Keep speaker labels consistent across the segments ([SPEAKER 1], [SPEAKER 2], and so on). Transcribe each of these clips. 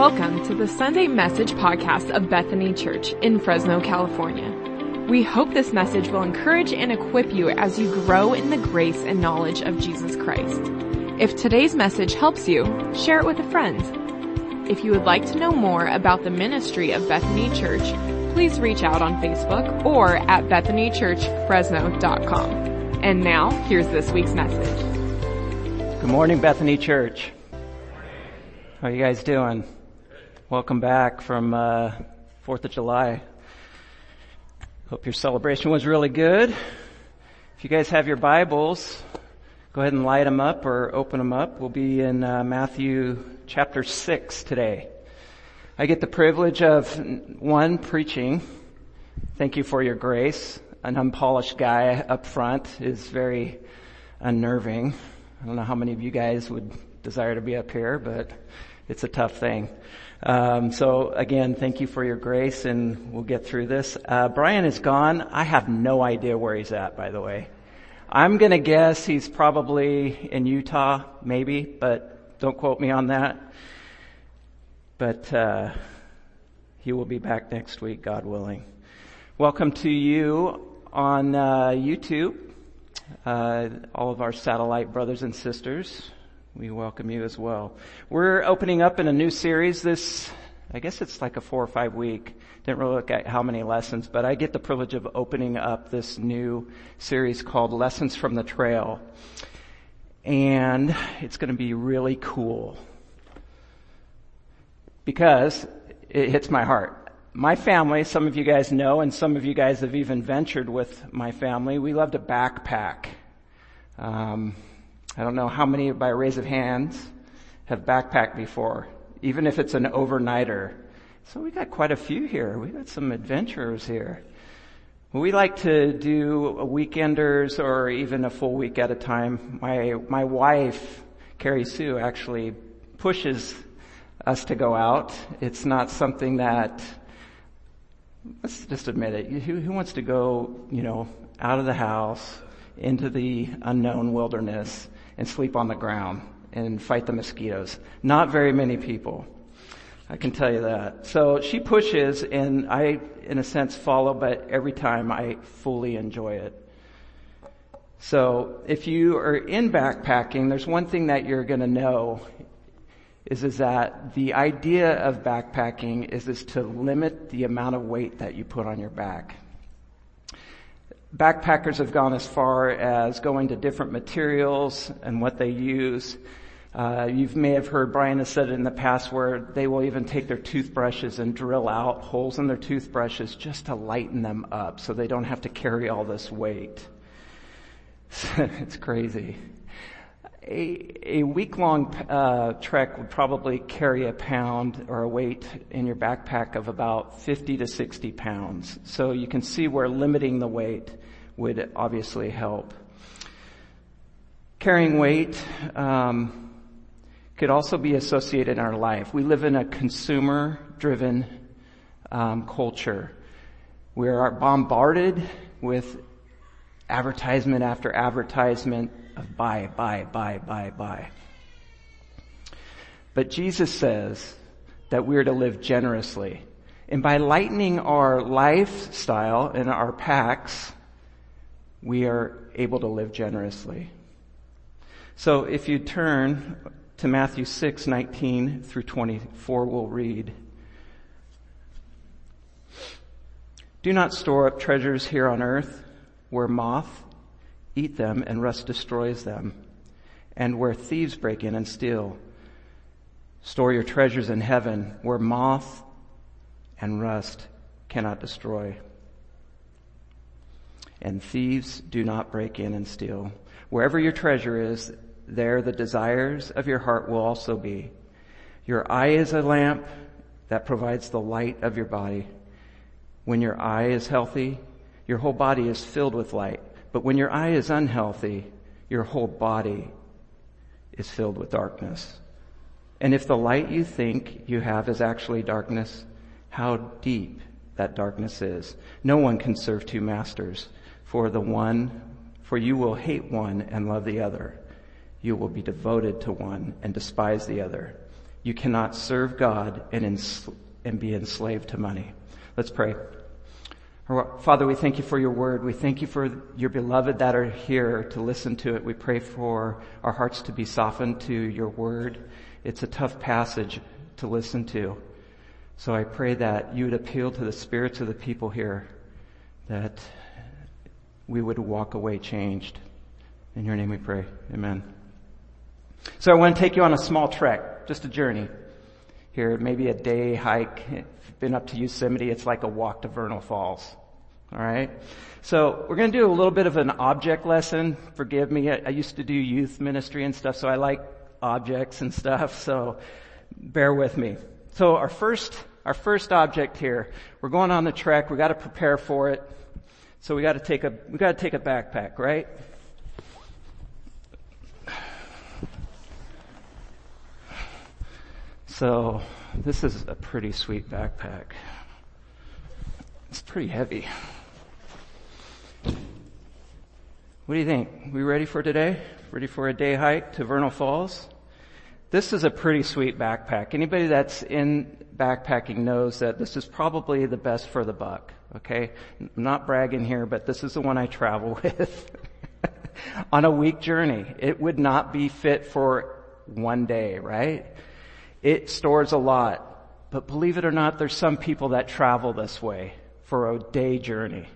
[SPEAKER 1] Welcome to the Sunday Message Podcast of Bethany Church in Fresno, California. We hope this message will encourage and equip you as you grow in the grace and knowledge of Jesus Christ. If today's message helps you, share it with a friend. If you would like to know more about the ministry of Bethany Church, please reach out on Facebook or at bethanychurchfresno.com. And now, here's this week's message.
[SPEAKER 2] Good morning, Bethany Church. How are you guys doing? Welcome back from uh, 4th of July. Hope your celebration was really good. If you guys have your Bibles, go ahead and light them up or open them up. We'll be in uh, Matthew chapter 6 today. I get the privilege of one preaching. Thank you for your grace. An unpolished guy up front is very unnerving. I don't know how many of you guys would desire to be up here, but it's a tough thing. Um, so again, thank you for your grace, and we'll get through this. Uh, Brian is gone. I have no idea where he's at, by the way. I'm gonna guess he's probably in Utah, maybe, but don't quote me on that. But uh, he will be back next week, God willing. Welcome to you on uh, YouTube, uh, all of our satellite brothers and sisters we welcome you as well. We're opening up in a new series this, I guess it's like a four or five week. Didn't really look at how many lessons, but I get the privilege of opening up this new series called Lessons from the Trail. And it's going to be really cool. Because it hits my heart. My family, some of you guys know, and some of you guys have even ventured with my family, we love to backpack. Um, I don't know how many by a raise of hands have backpacked before, even if it's an overnighter. So we got quite a few here. We got some adventurers here. We like to do weekenders or even a full week at a time. My, my wife, Carrie Sue, actually pushes us to go out. It's not something that, let's just admit it, who, who wants to go, you know, out of the house into the unknown wilderness and sleep on the ground and fight the mosquitoes. Not very many people. I can tell you that. So she pushes and I, in a sense, follow, but every time I fully enjoy it. So if you are in backpacking, there's one thing that you're gonna know is, is that the idea of backpacking is, is to limit the amount of weight that you put on your back backpackers have gone as far as going to different materials and what they use. Uh, you may have heard Brian has said it in the past where they will even take their toothbrushes and drill out holes in their toothbrushes just to lighten them up so they don't have to carry all this weight. it's crazy. A, a week-long uh, trek would probably carry a pound or a weight in your backpack of about 50 to 60 pounds. So you can see where limiting the weight would obviously help. Carrying weight um, could also be associated in our life. We live in a consumer-driven um, culture. We are bombarded with advertisement after advertisement of buy, buy, buy, buy, buy. But Jesus says that we're to live generously. And by lightening our lifestyle and our packs, we are able to live generously. So if you turn to Matthew 6, 19 through 24, we'll read. Do not store up treasures here on earth where moth eat them and rust destroys them and where thieves break in and steal. Store your treasures in heaven where moth and rust cannot destroy and thieves do not break in and steal. Wherever your treasure is, there the desires of your heart will also be. Your eye is a lamp that provides the light of your body. When your eye is healthy, your whole body is filled with light. But when your eye is unhealthy, your whole body is filled with darkness. And if the light you think you have is actually darkness, how deep that darkness is. No one can serve two masters. For the one, for you will hate one and love the other. You will be devoted to one and despise the other. You cannot serve God and, and be enslaved to money. Let's pray. Father, we thank you for your word. We thank you for your beloved that are here to listen to it. We pray for our hearts to be softened to your word. It's a tough passage to listen to. So I pray that you would appeal to the spirits of the people here, that we would walk away changed. In your name we pray. Amen. So I want to take you on a small trek, just a journey here, maybe a day hike. If you've been up to Yosemite, it's like a walk to Vernal Falls. Alright? So we're gonna do a little bit of an object lesson. Forgive me, I, I used to do youth ministry and stuff, so I like objects and stuff, so bear with me. So our first, our first object here, we're going on the trek, we gotta prepare for it. So we gotta take a, we gotta take a backpack, right? So this is a pretty sweet backpack. It's pretty heavy. What do you think? We ready for today? Ready for a day hike to Vernal Falls? This is a pretty sweet backpack. Anybody that's in backpacking knows that this is probably the best for the buck. Okay? I'm not bragging here, but this is the one I travel with. On a week journey. It would not be fit for one day, right? It stores a lot. But believe it or not, there's some people that travel this way for a day journey.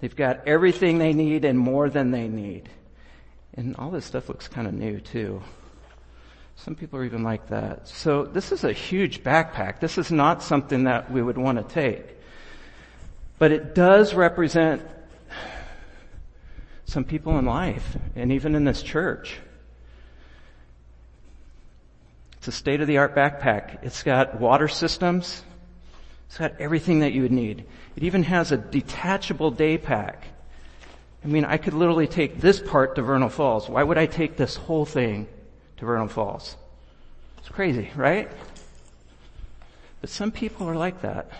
[SPEAKER 2] They've got everything they need and more than they need. And all this stuff looks kind of new too. Some people are even like that. So this is a huge backpack. This is not something that we would want to take. But it does represent some people in life and even in this church. It's a state of the art backpack. It's got water systems. It's got everything that you would need. It even has a detachable day pack. I mean, I could literally take this part to Vernal Falls. Why would I take this whole thing to Vernal Falls? It's crazy, right? But some people are like that.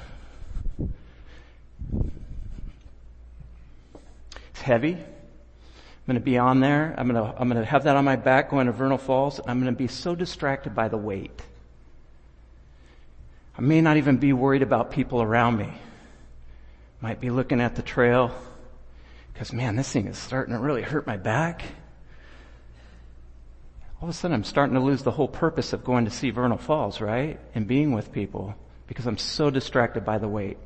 [SPEAKER 2] It's heavy. I'm going to be on there. I'm going to, I'm going to have that on my back going to Vernal Falls. I'm going to be so distracted by the weight. I may not even be worried about people around me. Might be looking at the trail because man, this thing is starting to really hurt my back. All of a sudden I'm starting to lose the whole purpose of going to see Vernal Falls, right? And being with people because I'm so distracted by the weight.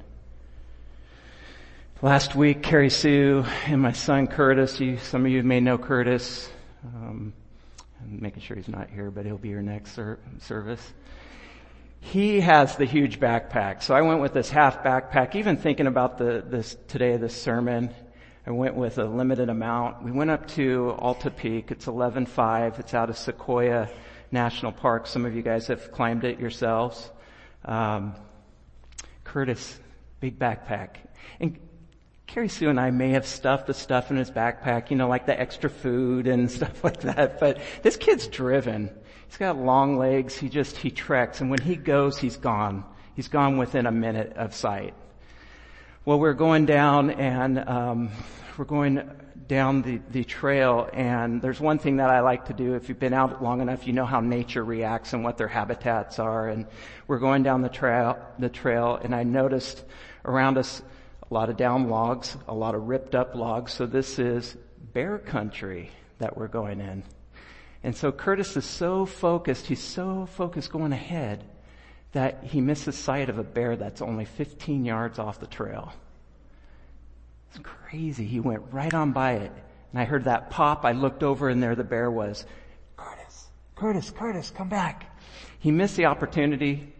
[SPEAKER 2] Last week, Carrie Sue and my son Curtis, you, some of you may know Curtis, um, I'm making sure he's not here, but he'll be here next ser- service he has the huge backpack. So I went with this half backpack, even thinking about the, this, today, this sermon. I went with a limited amount. We went up to Alta Peak. It's 11.5. It's out of Sequoia National Park. Some of you guys have climbed it yourselves. Um, Curtis, big backpack. And Carrie Sue and I may have stuffed the stuff in his backpack, you know, like the extra food and stuff like that, but this kid's driven. He's got long legs. He just, he treks. And when he goes, he's gone. He's gone within a minute of sight. Well, we're going down and, um, we're going down the, the trail and there's one thing that I like to do. If you've been out long enough, you know how nature reacts and what their habitats are. And we're going down the trail, the trail and I noticed around us a lot of down logs, a lot of ripped up logs. So this is bear country that we're going in. And so Curtis is so focused, he's so focused going ahead that he misses sight of a bear that's only 15 yards off the trail. It's crazy. He went right on by it. And I heard that pop. I looked over and there the bear was. Curtis, Curtis, Curtis, come back. He missed the opportunity,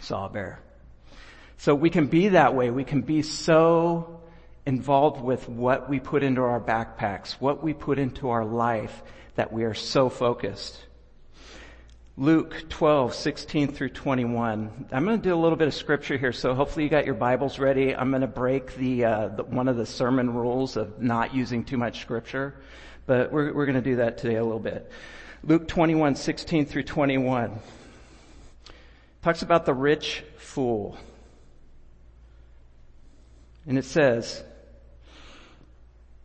[SPEAKER 2] saw a bear. So we can be that way. We can be so involved with what we put into our backpacks, what we put into our life, that we are so focused. Luke 12, 16 through 21. I'm going to do a little bit of scripture here, so hopefully you got your Bibles ready. I'm going to break the, uh, the one of the sermon rules of not using too much scripture, but we're, we're going to do that today a little bit. Luke 21, 16 through 21 talks about the rich fool. And it says,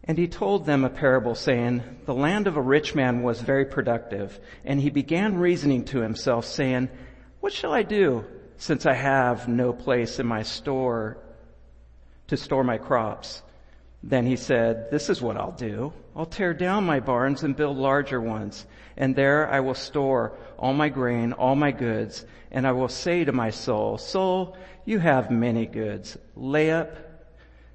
[SPEAKER 2] And he told them a parable saying, the land of a rich man was very productive, and he began reasoning to himself saying, what shall I do since I have no place in my store to store my crops? Then he said, this is what I'll do. I'll tear down my barns and build larger ones, and there I will store all my grain, all my goods, and I will say to my soul, soul, you have many goods. Lay up,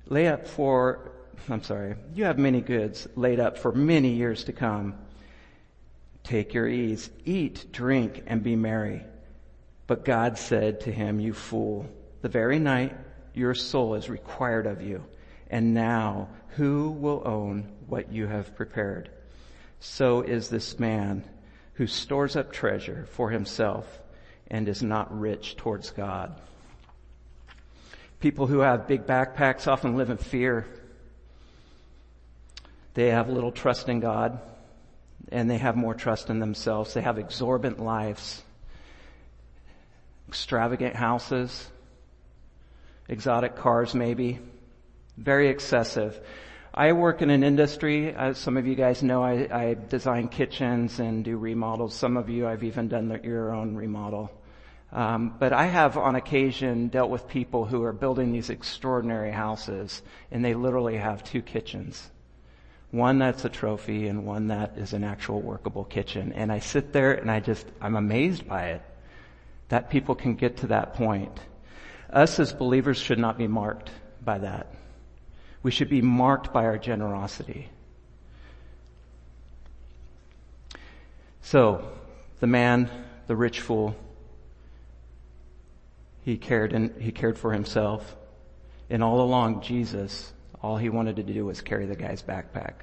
[SPEAKER 2] lay up for I'm sorry, you have many goods laid up for many years to come. Take your ease, eat, drink, and be merry. But God said to him, you fool, the very night your soul is required of you. And now who will own what you have prepared? So is this man who stores up treasure for himself and is not rich towards God. People who have big backpacks often live in fear they have little trust in God and they have more trust in themselves. They have exorbitant lives, extravagant houses, exotic cars maybe, very excessive. I work in an industry, as some of you guys know, I, I design kitchens and do remodels. Some of you, I've even done the, your own remodel. Um, but I have on occasion dealt with people who are building these extraordinary houses and they literally have two kitchens one that's a trophy and one that is an actual workable kitchen. And I sit there and I just, I'm amazed by it. That people can get to that point. Us as believers should not be marked by that. We should be marked by our generosity. So, the man, the rich fool, he cared and he cared for himself. And all along, Jesus all he wanted to do was carry the guy's backpack.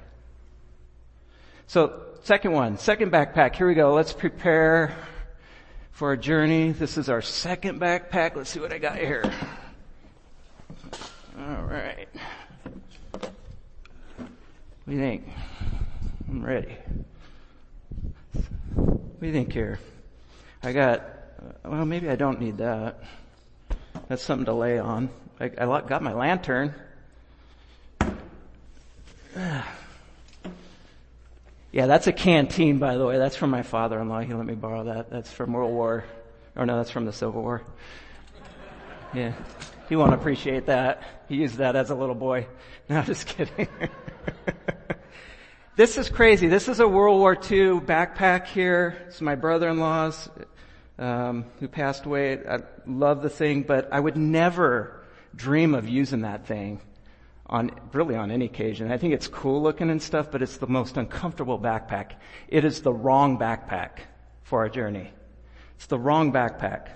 [SPEAKER 2] So, second one, second backpack. Here we go. Let's prepare for our journey. This is our second backpack. Let's see what I got here. All right. What do you think? I'm ready. What do you think here? I got, well, maybe I don't need that. That's something to lay on. I, I got my lantern. Yeah, that's a canteen, by the way. That's from my father-in-law. He let me borrow that. That's from World War, or no, that's from the Civil War. Yeah. He won't appreciate that. He used that as a little boy. No, just kidding. this is crazy. This is a World War II backpack here. It's my brother-in-law's, um, who passed away. I love the thing, but I would never dream of using that thing on, really on any occasion. I think it's cool looking and stuff, but it's the most uncomfortable backpack. It is the wrong backpack for our journey. It's the wrong backpack.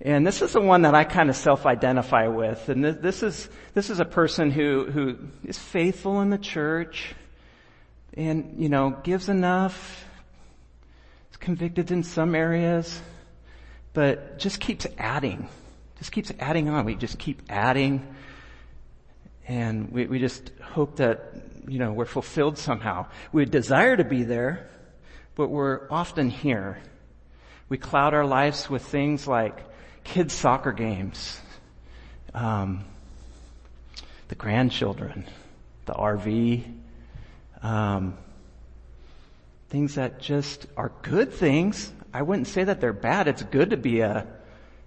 [SPEAKER 2] And this is the one that I kind of self-identify with. And this is, this is a person who, who is faithful in the church and, you know, gives enough, is convicted in some areas, but just keeps adding. Just keeps adding on. We just keep adding and we, we just hope that, you know, we're fulfilled somehow. We desire to be there, but we're often here. We cloud our lives with things like kids soccer games, um, the grandchildren, the RV, um, things that just are good things. I wouldn't say that they're bad. It's good to be a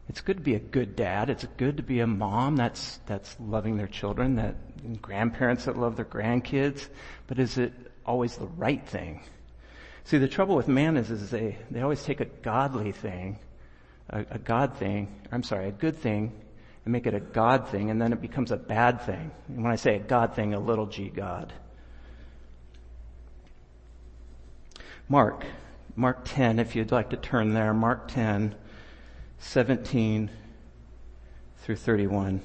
[SPEAKER 2] it's good to be a good dad. It's good to be a mom that's, that's loving their children, that grandparents that love their grandkids. But is it always the right thing? See, the trouble with man is, is they, they always take a godly thing, a, a God thing, I'm sorry, a good thing, and make it a God thing, and then it becomes a bad thing. And when I say a God thing, a little g God. Mark, Mark 10, if you'd like to turn there, Mark 10, 17 through 31.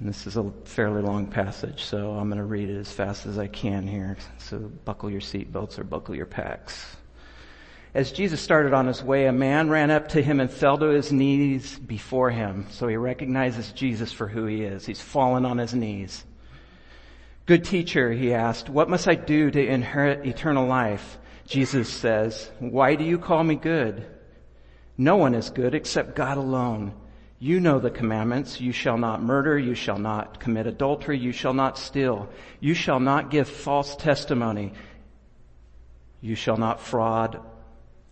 [SPEAKER 2] And this is a fairly long passage, so I'm going to read it as fast as I can here. So buckle your seatbelts or buckle your packs. As Jesus started on his way, a man ran up to him and fell to his knees before him. So he recognizes Jesus for who he is. He's fallen on his knees. Good teacher, he asked, what must I do to inherit eternal life? Jesus says, why do you call me good? No one is good except God alone. You know the commandments. You shall not murder. You shall not commit adultery. You shall not steal. You shall not give false testimony. You shall not fraud.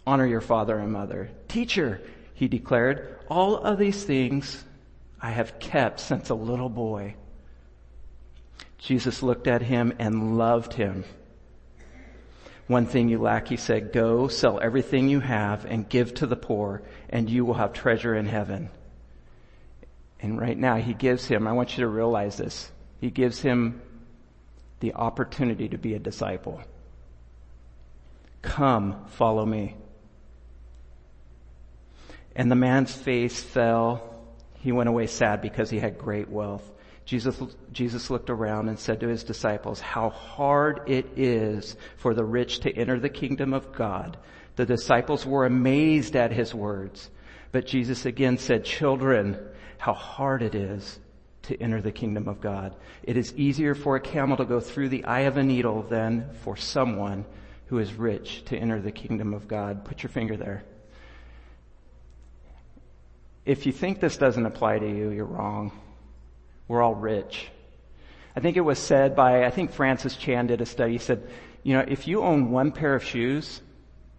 [SPEAKER 2] Honor your father and mother. Teacher, he declared, all of these things I have kept since a little boy. Jesus looked at him and loved him. One thing you lack, he said, go sell everything you have and give to the poor and you will have treasure in heaven. And right now he gives him, I want you to realize this, he gives him the opportunity to be a disciple. Come, follow me. And the man's face fell. He went away sad because he had great wealth. Jesus, Jesus looked around and said to his disciples, how hard it is for the rich to enter the kingdom of God. The disciples were amazed at his words. But Jesus again said, children, how hard it is to enter the kingdom of God. It is easier for a camel to go through the eye of a needle than for someone who is rich to enter the kingdom of God. Put your finger there. If you think this doesn't apply to you, you're wrong. We're all rich. I think it was said by, I think Francis Chan did a study, he said, you know, if you own one pair of shoes,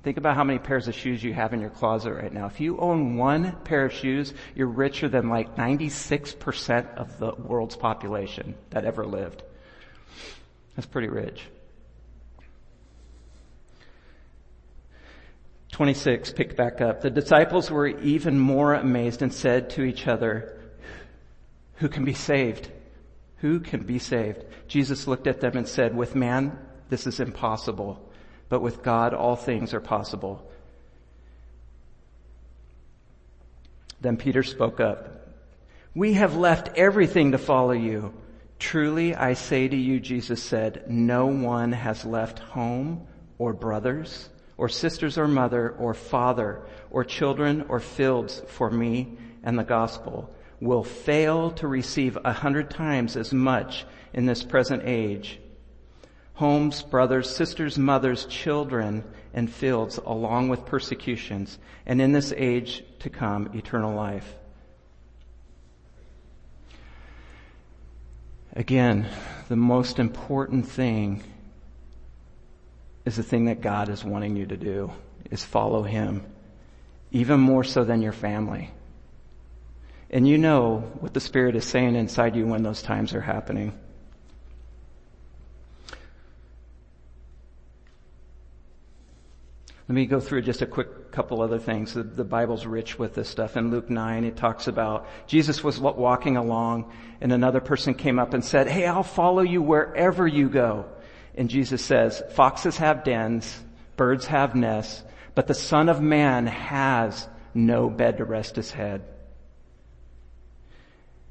[SPEAKER 2] Think about how many pairs of shoes you have in your closet right now. If you own one pair of shoes, you're richer than like 96% of the world's population that ever lived. That's pretty rich. 26, pick back up. The disciples were even more amazed and said to each other, who can be saved? Who can be saved? Jesus looked at them and said, with man, this is impossible but with God all things are possible. Then Peter spoke up. We have left everything to follow you. Truly I say to you, Jesus said, no one has left home or brothers or sisters or mother or father or children or fields for me and the gospel will fail to receive a hundred times as much in this present age homes, brothers, sisters, mothers, children, and fields along with persecutions, and in this age to come, eternal life. Again, the most important thing is the thing that God is wanting you to do, is follow Him, even more so than your family. And you know what the Spirit is saying inside you when those times are happening. Let me go through just a quick couple other things. The, the, Bible's rich with this stuff. In Luke 9, it talks about Jesus was walking along and another person came up and said, Hey, I'll follow you wherever you go. And Jesus says, foxes have dens, birds have nests, but the son of man has no bed to rest his head.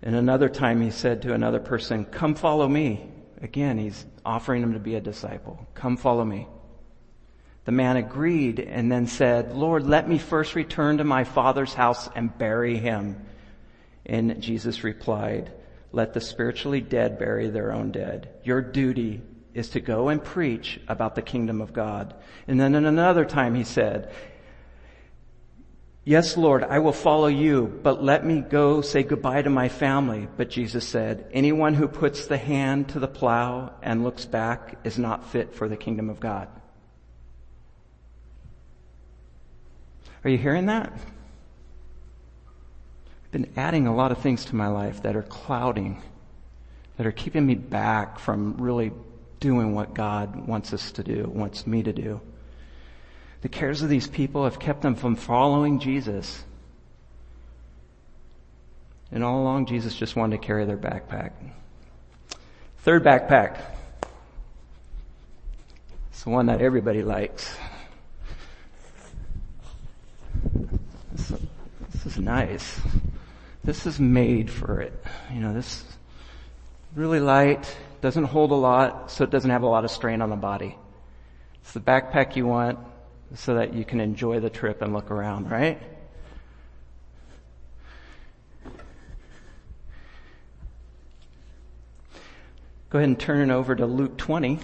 [SPEAKER 2] And another time he said to another person, come follow me. Again, he's offering him to be a disciple. Come follow me. The man agreed and then said, Lord, let me first return to my father's house and bury him. And Jesus replied, let the spiritually dead bury their own dead. Your duty is to go and preach about the kingdom of God. And then in another time he said, Yes, Lord, I will follow you, but let me go say goodbye to my family. But Jesus said, anyone who puts the hand to the plow and looks back is not fit for the kingdom of God. Are you hearing that? I've been adding a lot of things to my life that are clouding, that are keeping me back from really doing what God wants us to do, wants me to do. The cares of these people have kept them from following Jesus. And all along, Jesus just wanted to carry their backpack. Third backpack. It's the one that everybody likes. This, this is nice. This is made for it. You know, this really light, doesn't hold a lot, so it doesn't have a lot of strain on the body. It's the backpack you want so that you can enjoy the trip and look around, right? Go ahead and turn it over to Luke 20.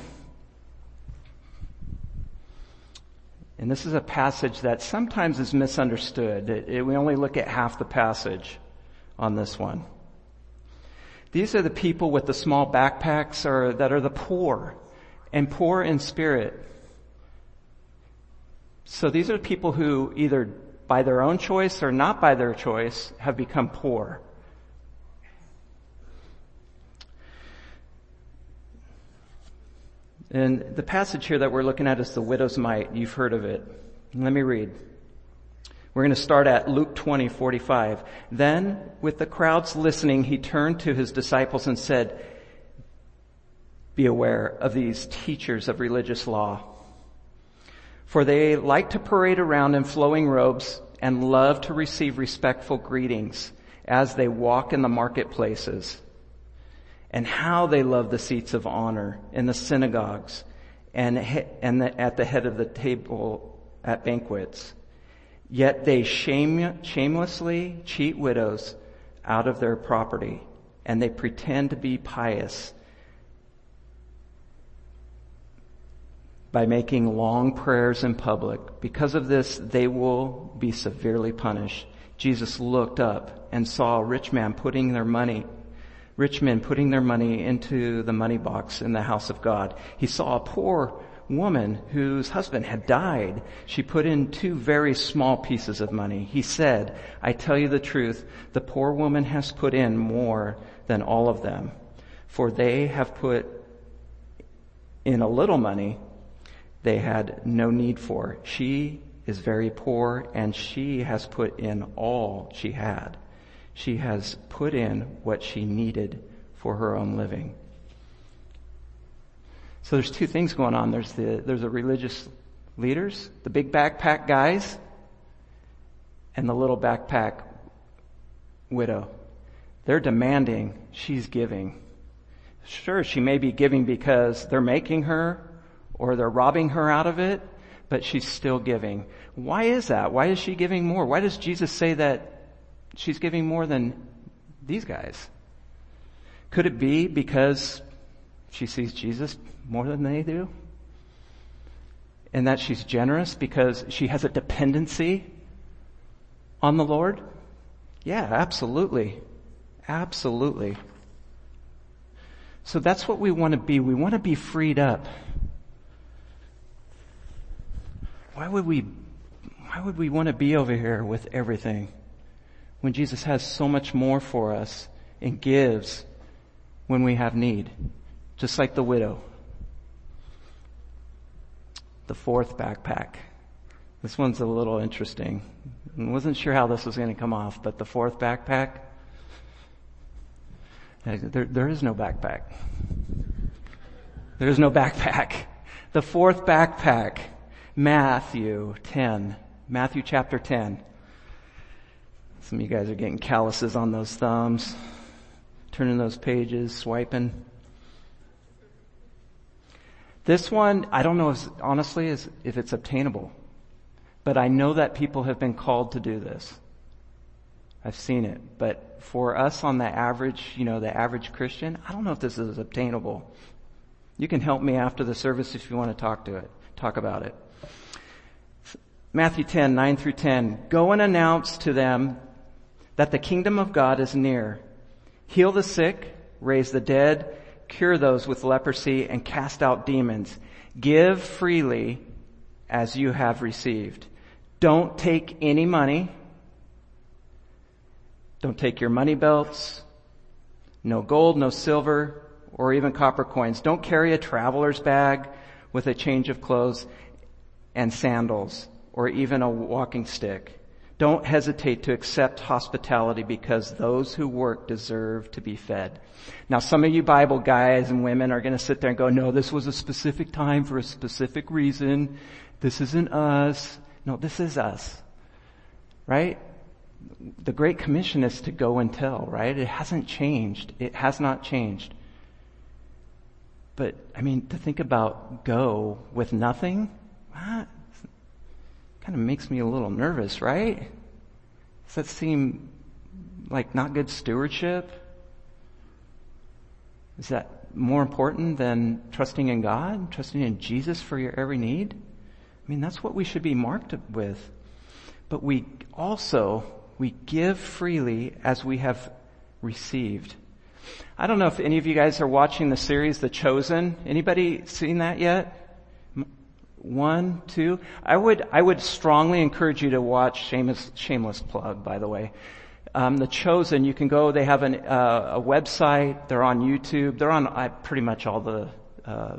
[SPEAKER 2] And this is a passage that sometimes is misunderstood. It, it, we only look at half the passage. on this one. These are the people with the small backpacks or that are the poor and poor in spirit. So these are people who either by their own choice or not by their choice have become poor. And the passage here that we're looking at is the widow's mite. You've heard of it. Let me read. We're going to start at Luke 20, 45. Then, with the crowds listening, he turned to his disciples and said, be aware of these teachers of religious law. For they like to parade around in flowing robes and love to receive respectful greetings as they walk in the marketplaces. And how they love the seats of honor in the synagogues and, and the, at the head of the table at banquets Yet they shame, shamelessly cheat widows out of their property and they pretend to be pious by making long prayers in public. Because of this, they will be severely punished. Jesus looked up and saw a rich man putting their money, rich men putting their money into the money box in the house of God. He saw a poor woman whose husband had died, she put in two very small pieces of money. He said, I tell you the truth, the poor woman has put in more than all of them, for they have put in a little money they had no need for. She is very poor and she has put in all she had. She has put in what she needed for her own living. So there's two things going on. There's the, there's the religious leaders, the big backpack guys, and the little backpack widow. They're demanding she's giving. Sure, she may be giving because they're making her or they're robbing her out of it, but she's still giving. Why is that? Why is she giving more? Why does Jesus say that she's giving more than these guys? Could it be because she sees Jesus more than they do? And that she's generous because she has a dependency on the Lord? Yeah, absolutely. Absolutely. So that's what we want to be. We want to be freed up. Why would we, why would we want to be over here with everything when Jesus has so much more for us and gives when we have need? Just like the widow. The fourth backpack. This one's a little interesting. I wasn't sure how this was going to come off, but the fourth backpack, uh, there, there is no backpack. There is no backpack. The fourth backpack, Matthew 10. Matthew chapter 10. Some of you guys are getting calluses on those thumbs, turning those pages, swiping. This one, I don't know if, honestly if it's obtainable, but I know that people have been called to do this. I've seen it, but for us on the average, you know, the average Christian, I don't know if this is obtainable. You can help me after the service if you want to talk to it, talk about it. Matthew 10, 9 through 10. Go and announce to them that the kingdom of God is near. Heal the sick, raise the dead, cure those with leprosy, and cast out demons. Give freely as you have received. Don't take any money. Don't take your money belts. No gold, no silver, or even copper coins. Don't carry a traveler's bag with a change of clothes and sandals, or even a walking stick. Don't hesitate to accept hospitality because those who work deserve to be fed. Now some of you Bible guys and women are going to sit there and go, no, this was a specific time for a specific reason. This isn't us. No, this is us. Right? The Great Commission is to go and tell, right? It hasn't changed. It has not changed. But, I mean, to think about go with nothing, kind of makes me a little nervous, right? Does that seem like not good stewardship? Is that more important than trusting in God, trusting in Jesus for your every need? I mean, that's what we should be marked with. But we also We give freely as we have received. I don't know if any of you guys are watching the series The Chosen. Anybody seen that yet? One, two. I would, I would strongly encourage you to watch shameless, shameless plug, by the way. Um, the Chosen, you can go, they have an, uh, a website, they're on YouTube, they're on uh, pretty much all the, uh,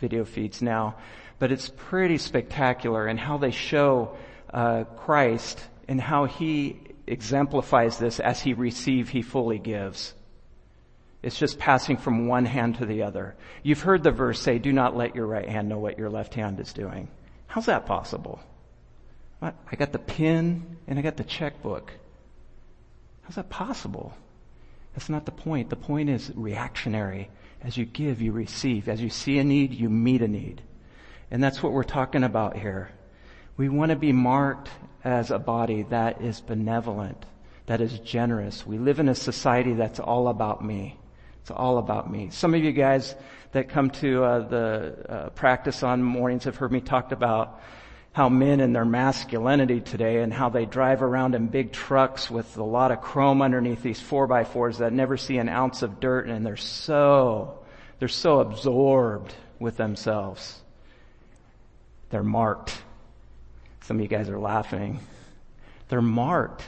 [SPEAKER 2] video feeds now. But it's pretty spectacular in how they show, uh, Christ and how he exemplifies this as he receives, he fully gives. It's just passing from one hand to the other. You've heard the verse say, do not let your right hand know what your left hand is doing. How's that possible? What? I got the pen and I got the checkbook. How's that possible? That's not the point. The point is reactionary. As you give, you receive. As you see a need, you meet a need. And that's what we're talking about here. We want to be marked as a body that is benevolent, that is generous. We live in a society that's all about me. It's all about me. Some of you guys that come to uh, the uh, practice on mornings have heard me talk about how men and their masculinity today and how they drive around in big trucks with a lot of chrome underneath these four by fours that never see an ounce of dirt and they're so, they're so absorbed with themselves. They're marked. Some of you guys are laughing. They're marked.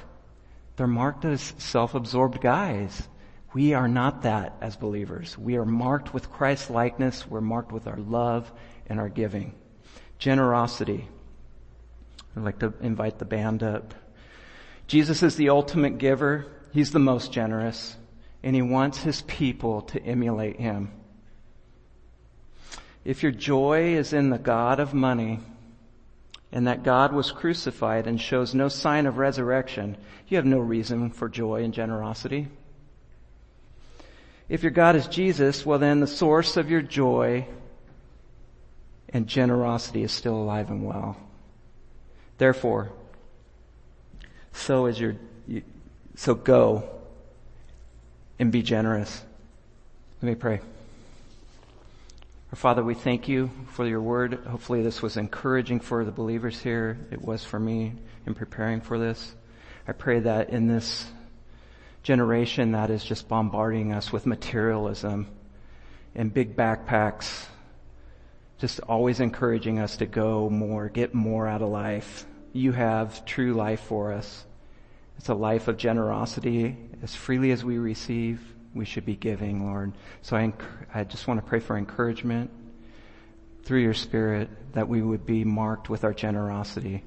[SPEAKER 2] They're marked as self-absorbed guys. We are not that as believers. We are marked with Christ's likeness. We're marked with our love and our giving. Generosity. I'd like to invite the band up. Jesus is the ultimate giver. He's the most generous and he wants his people to emulate him. If your joy is in the God of money, and that God was crucified and shows no sign of resurrection, you have no reason for joy and generosity. If your God is Jesus, well then the source of your joy and generosity is still alive and well. Therefore, so is your, so go and be generous. Let me pray. Our Father, we thank you for your word. Hopefully this was encouraging for the believers here. It was for me in preparing for this. I pray that in this generation that is just bombarding us with materialism and big backpacks, just always encouraging us to go more, get more out of life. You have true life for us. It's a life of generosity. As freely as we receive, we should be giving, Lord. So I, I just want to pray for encouragement through your spirit that we would be marked with our generosity.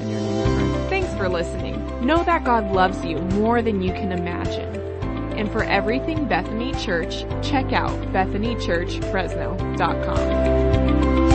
[SPEAKER 2] In your name
[SPEAKER 1] Thanks for listening. Know that God loves you more than you can imagine. And for everything Bethany Church, check out bethanychurchfresno.com.